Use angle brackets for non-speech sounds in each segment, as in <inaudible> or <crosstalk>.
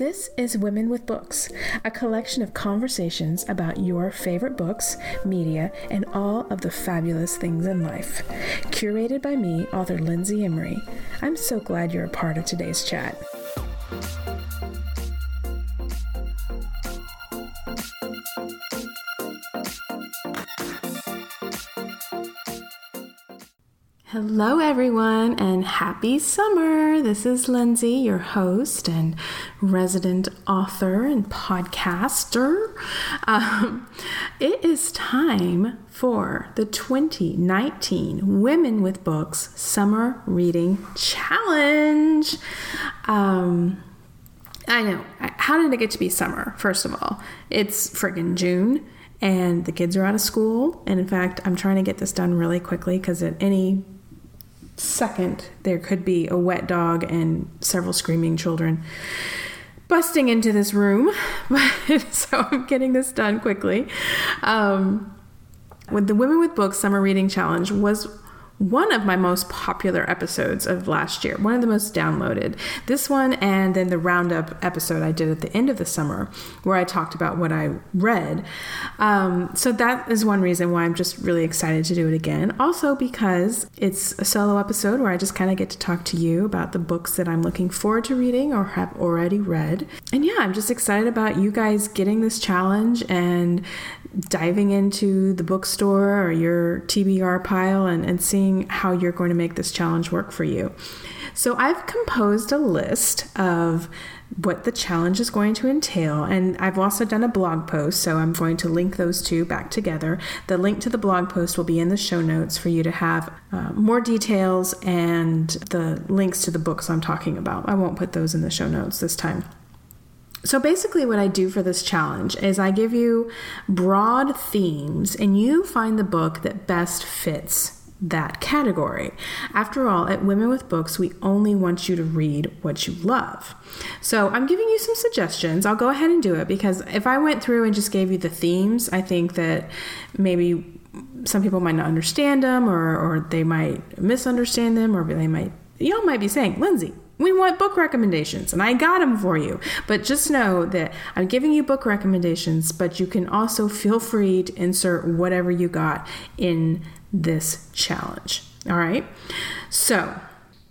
This is Women with Books, a collection of conversations about your favorite books, media, and all of the fabulous things in life. Curated by me, author Lindsay Emery. I'm so glad you're a part of today's chat. Hello, everyone, and happy summer. This is Lindsay, your host and resident author and podcaster. Um, it is time for the 2019 Women with Books Summer Reading Challenge. Um, I know. How did it get to be summer, first of all? It's friggin' June and the kids are out of school. And in fact, I'm trying to get this done really quickly because at any second, there could be a wet dog and several screaming children busting into this room. <laughs> so I'm getting this done quickly. Um, with the Women with Books Summer Reading Challenge was one of my most popular episodes of last year, one of the most downloaded. This one, and then the roundup episode I did at the end of the summer, where I talked about what I read. Um, so that is one reason why I'm just really excited to do it again. Also, because it's a solo episode where I just kind of get to talk to you about the books that I'm looking forward to reading or have already read. And yeah, I'm just excited about you guys getting this challenge and diving into the bookstore or your TBR pile and, and seeing how you're going to make this challenge work for you. So, I've composed a list of what the challenge is going to entail, and I've also done a blog post, so I'm going to link those two back together. The link to the blog post will be in the show notes for you to have uh, more details and the links to the books I'm talking about. I won't put those in the show notes this time. So basically, what I do for this challenge is I give you broad themes and you find the book that best fits that category. After all, at Women with Books, we only want you to read what you love. So I'm giving you some suggestions. I'll go ahead and do it because if I went through and just gave you the themes, I think that maybe some people might not understand them or, or they might misunderstand them or they might, y'all might be saying, Lindsay, we want book recommendations, and I got them for you. But just know that I'm giving you book recommendations, but you can also feel free to insert whatever you got in this challenge. All right. So,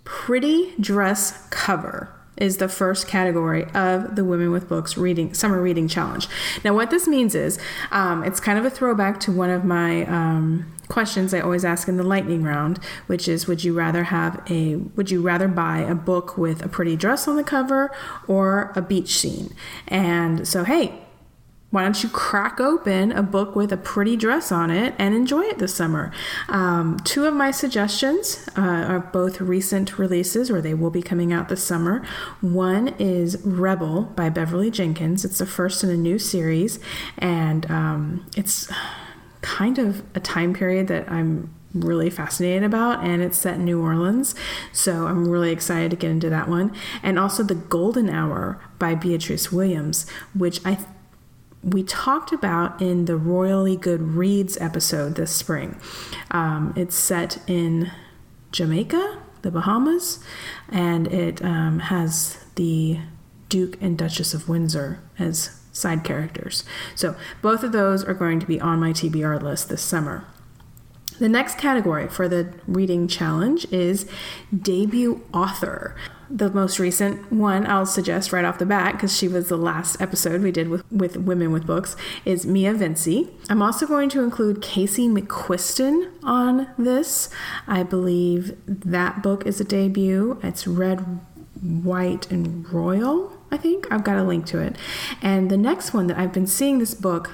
pretty dress cover is the first category of the Women with Books reading summer reading challenge. Now, what this means is um, it's kind of a throwback to one of my um, questions I always ask in the lightning round, which is would you rather have a would you rather buy a book with a pretty dress on the cover or a beach scene? And so hey, why don't you crack open a book with a pretty dress on it and enjoy it this summer? Um, two of my suggestions uh, are both recent releases, or they will be coming out this summer. One is Rebel by Beverly Jenkins. It's the first in a new series, and um, it's kind of a time period that I'm really fascinated about and it's set in New Orleans. So I'm really excited to get into that one. And also The Golden Hour by Beatriz Williams, which I we talked about in the Royally Good Reads episode this spring. Um, it's set in Jamaica, the Bahamas, and it um, has the Duke and Duchess of Windsor as side characters. So both of those are going to be on my TBR list this summer. The next category for the reading challenge is debut author. The most recent one I'll suggest right off the bat, because she was the last episode we did with, with Women with Books, is Mia Vincy. I'm also going to include Casey McQuiston on this. I believe that book is a debut. It's Red, White, and Royal. I think. I've got a link to it. And the next one that I've been seeing this book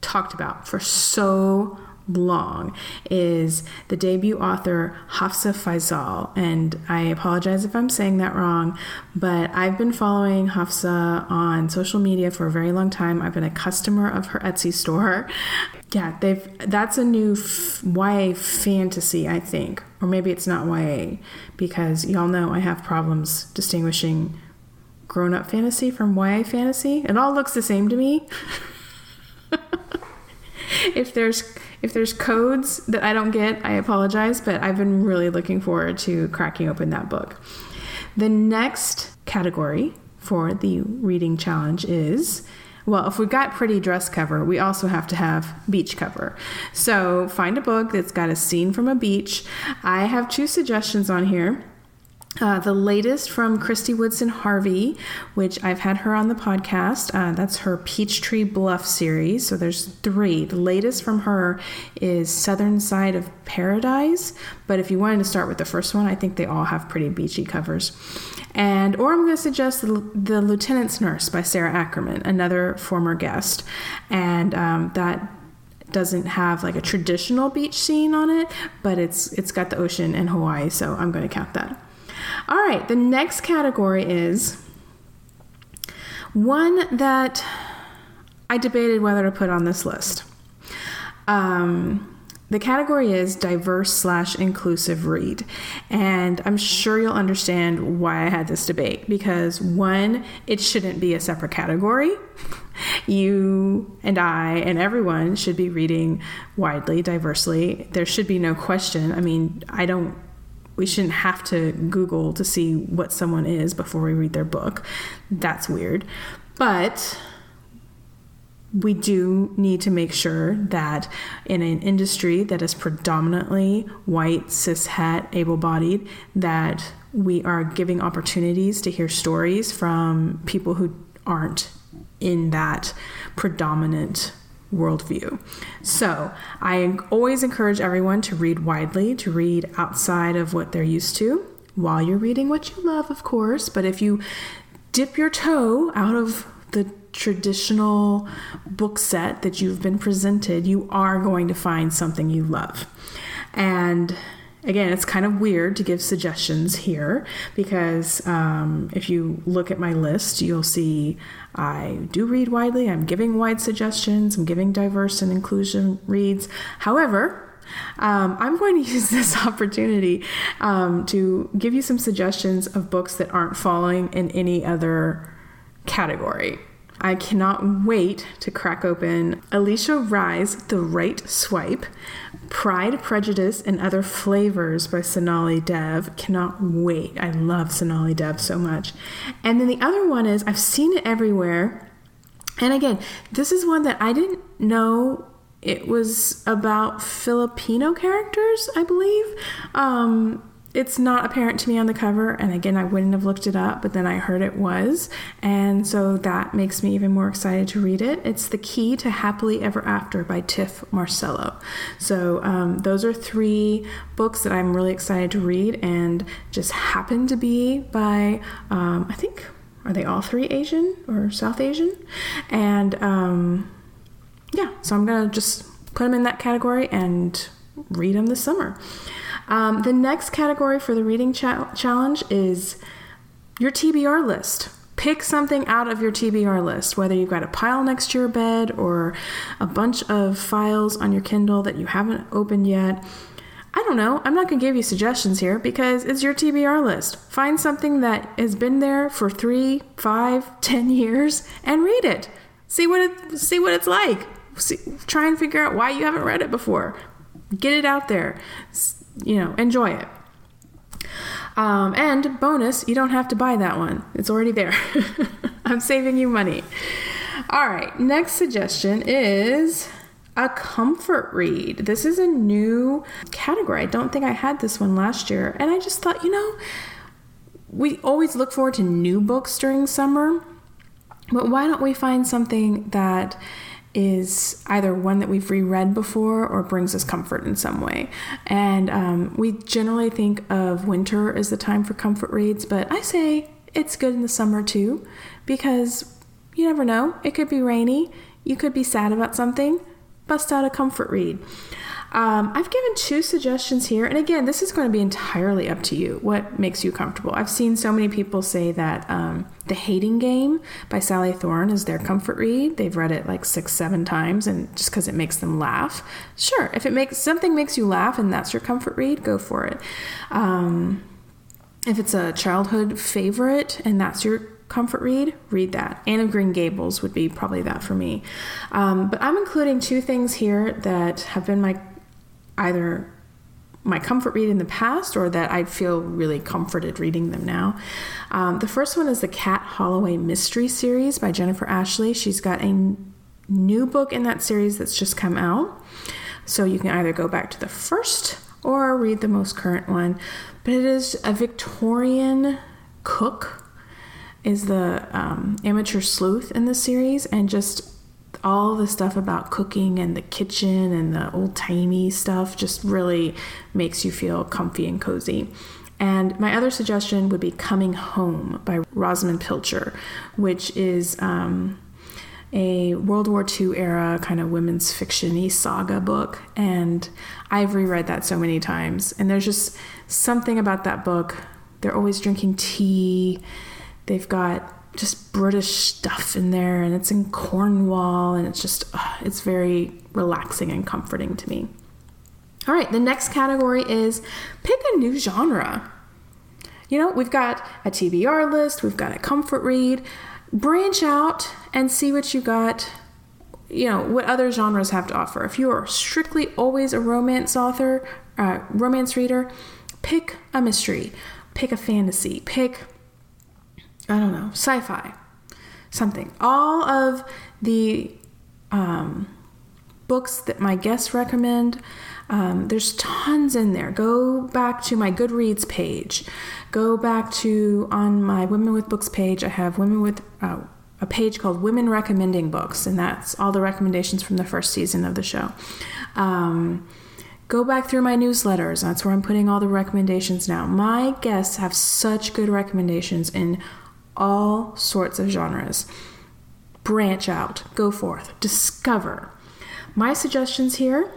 talked about for so long is the debut author Hafsah Faizal. And I apologize if I'm saying that wrong, but I've been following Hafsah on social media for a very long time. I've been a customer of her Etsy store. Yeah, they've that's a new f- YA fantasy, I think. Or maybe it's not YA because y'all know I have problems distinguishing grown up fantasy from YA fantasy. It all looks the same to me. <laughs> if there's if there's codes that I don't get, I apologize, but I've been really looking forward to cracking open that book. The next category for the reading challenge is well, if we've got pretty dress cover, we also have to have beach cover. So find a book that's got a scene from a beach. I have two suggestions on here. Uh, the latest from Kristy Woodson Harvey, which I've had her on the podcast. Uh, that's her Peachtree Bluff series. So there's three. The latest from her is Southern Side of Paradise. But if you wanted to start with the first one, I think they all have pretty beachy covers. And or I'm going to suggest the, the Lieutenant's Nurse by Sara Ackerman, another former guest, and um, that doesn't have like a traditional beach scene on it, but it's it's got the ocean in Hawaii, so I'm going to count that. All right, the next category is one that I debated whether to put on this list. Um, the category is diverse slash inclusive read. And I'm sure you'll understand why I had this debate because one, it shouldn't be a separate category. <laughs> You and I and everyone should be reading widely, diversely. There should be no question. I mean, I don't we shouldn't have to Google to see what someone is before we read their book. That's weird. But we do need to make sure that in an industry that is predominantly white, cis het, able bodied, that we are giving opportunities to hear stories from people who aren't in that predominant worldview. So I always encourage everyone to read widely, to read outside of what they're used to while you're reading what you love, of course. But if you dip your toe out of the traditional book set that you've been presented, you are going to find something you love. And again, it's kind of weird to give suggestions here because um, if you look at my list, you'll see I do read widely. I'm giving wide suggestions, I'm giving diverse and inclusion reads. However, um, I'm going to <laughs> use this opportunity um, to give you some suggestions of books that aren't falling in any other category. I cannot wait to crack open Alisha Rai's The Right Swipe, Pride, Prejudice, and Other Flavors by Sonali Dev. Cannot wait. I love Sonali Dev so much. And then the other one is I've seen it everywhere. And again, this is one that I didn't know it was about Filipino characters, I believe. Um, it's not apparent to me on the cover and again i wouldn't have looked it up but then i heard it was and so that makes me even more excited to read it. It's the key to happily ever after by Tif Marcelo. So um, those are three books that i'm really excited to read and just happen to be by um, i think are they all three asian or south asian? And um, yeah so i'm gonna just put them in that category and read them this summer um, the next category for the reading cha- challenge is your TBR list. Pick something out of your TBR list, whether you've got a pile next to your bed or a bunch of files on your Kindle that you haven't opened yet. I don't know. I'm not going to give you suggestions here because it's your TBR list. Find something that has been there for three, five, ten years and read it. See what it see what it's like. See, try and figure out why you haven't read it before. Get it out there you know, enjoy it. Um, and bonus, you don't have to buy that one. It's already there. <laughs> I'm saving you money. All right, next suggestion is a comfort read. This is a new category. I don't think I had this one last year. And I just thought, you know, we always look forward to new books during summer, but why don't we find something that is either one that we've reread before or brings us comfort in some way. And um, we generally think of winter as the time for comfort reads, but I say it's good in the summer too because you never know. It could be rainy, you could be sad about something, bust out a comfort read. Um, I've given two suggestions here, and again, this is going to be entirely up to you. What makes you comfortable? I've seen so many people say that um, The Hating Game by Sally Thorne is their comfort read. They've read it like six, seven times, and just because it makes them laugh. Sure, if it makes something makes you laugh and that's your comfort read, go for it. Um, if it's a childhood favorite and that's your comfort read, read that. Anne of Green Gables would be probably that for me. Um, but I'm including two things here that have been my either my comfort read in the past or that I feel really comforted reading them now. Um, the first one is the Kat Holloway Mystery Series by Jennifer Ashley. She's got a new book in that series that's just come out. So you can either go back to the first or read the most current one. But it is a Victorian cook is the um, amateur sleuth in the series and just all the stuff about cooking and the kitchen and the old timey stuff just really makes you feel comfy and cozy. And my other suggestion would be Coming Home by Rosamund Pilcher, which is um, a World War II era kind of women's fiction saga book. And I've reread that so many times. And there's just something about that book. They're always drinking tea. They've got just British stuff in there, and it's in Cornwall, and it's just, uh, it's very relaxing and comforting to me. All right, the next category is pick a new genre. You know, we've got a TBR list, we've got a comfort read. Branch out and see what you got, you know, what other genres have to offer. If you are strictly always a romance author, uh, romance reader, pick a mystery, pick a fantasy, pick I don't know, sci fi, something. All of the um, books that my guests recommend, um, there's tons in there. Go back to my Goodreads page. Go back to on my Women with Books page. I have Women with uh, a page called Women Recommending Books, and that's all the recommendations from the first season of the show. Um, go back through my newsletters. That's where I'm putting all the recommendations now. My guests have such good recommendations in all sorts of genres. Branch out, go forth, discover. My suggestions here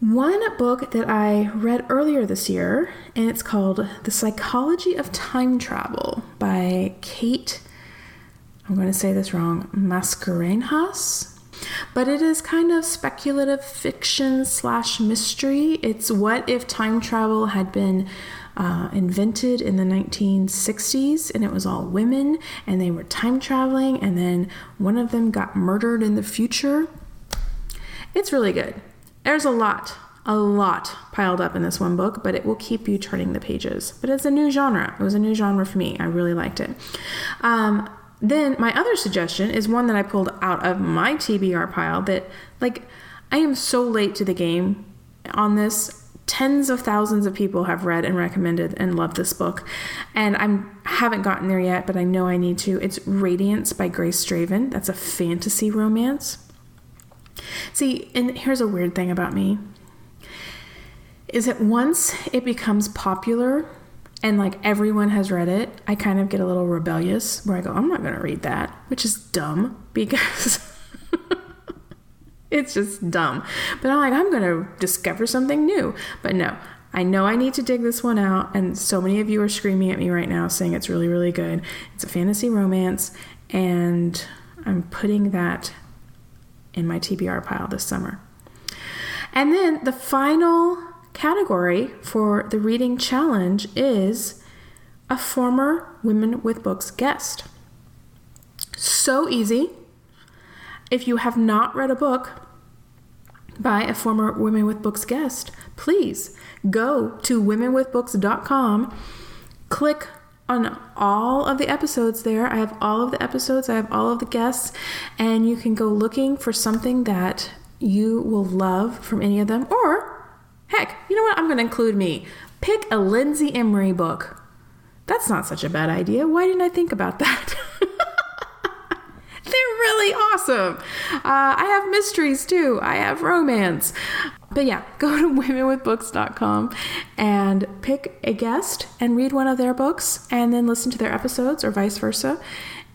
one book that I read earlier this year, and it's called The Psychology of Time Travel by Kate, I'm going to say this wrong, Mascarenhas. But it is kind of speculative fiction slash mystery. It's what if time travel had been uh, invented in the 1960s, and it was all women, and they were time traveling, and then one of them got murdered in the future. It's really good. There's a lot, a lot piled up in this one book, but it will keep you turning the pages. But it's a new genre. It was a new genre for me. I really liked it. Um, then my other suggestion is one that I pulled out of my TBR pile that, like, I am so late to the game on this tens of thousands of people have read and recommended and loved this book. And i haven't gotten there yet but i know i need to. It's radiance by grace draven that's a fantasy romance. See and here's a weird thing about me. Is that once it becomes popular and like everyone has read it i kind of get a little rebellious where i go i'm not going to read that which is dumb <laughs> because it's just dumb. But I'm like, I'm going to discover something new. But no, I know I need to dig this one out. And so many of you are screaming at me right now saying it's really, really good. It's a fantasy romance. And I'm putting that in my TBR pile this summer. And then the final category for the reading challenge is a former Women with Books guest. So easy. If you have not read a book by a former Women with Books guest, please go to womenwithbooks.com, click on all of the episodes there. I have all of the episodes, I have all of the guests, and you can go looking for something that you will love from any of them. Or, heck, you know what? I'm going to include me. Pick a Lindsay Emery book. That's not such a bad idea. Why didn't I think about that? <laughs> They're really awesome. Uh, I have mysteries too. I have romance. But yeah, <laughs> go to womenwithbooks.com and pick a guest and read one of their books and then listen to their episodes or vice versa.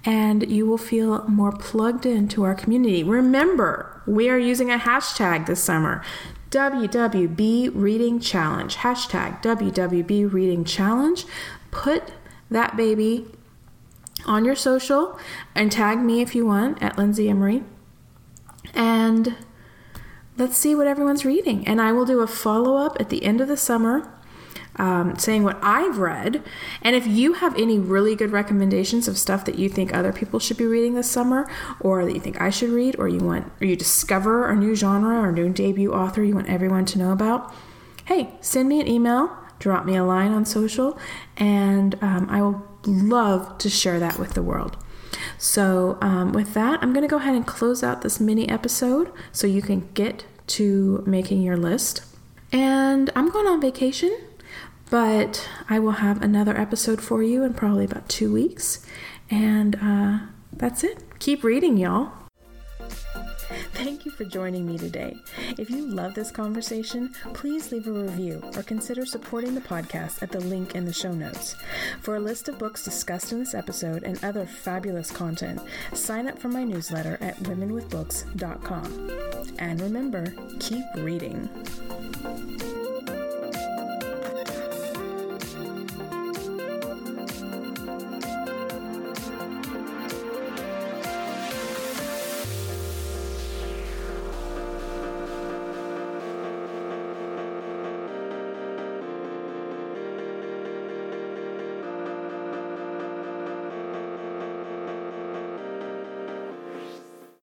And you will feel more plugged into our community. Remember, we are using a hashtag this summer WWB Reading Challenge. Hashtag WWB Reading Challenge. Put that baby on your social and tag me if you want at Lindsay Emery. And let's see what everyone's reading. And I will do a follow up at the end of the summer um, saying what I've read. And if you have any really good recommendations of stuff that you think other people should be reading this summer, or that you think I should read, or you want, or you discover a new genre or new debut author you want everyone to know about, hey, send me an email, drop me a line on social, and um, I will love to share that with the world. So, um, with that, I'm going to go ahead and close out this mini episode so you can get to making your list. And I'm going on vacation, but I will have another episode for you in probably about two weeks. And uh, that's it. Keep reading, y'all. Thank you for joining me today. If you love this conversation, please leave a review or consider supporting the podcast at the link in the show notes. For a list of books discussed in this episode and other fabulous content, sign up for my newsletter at womenwithbooks.com. And remember, keep reading.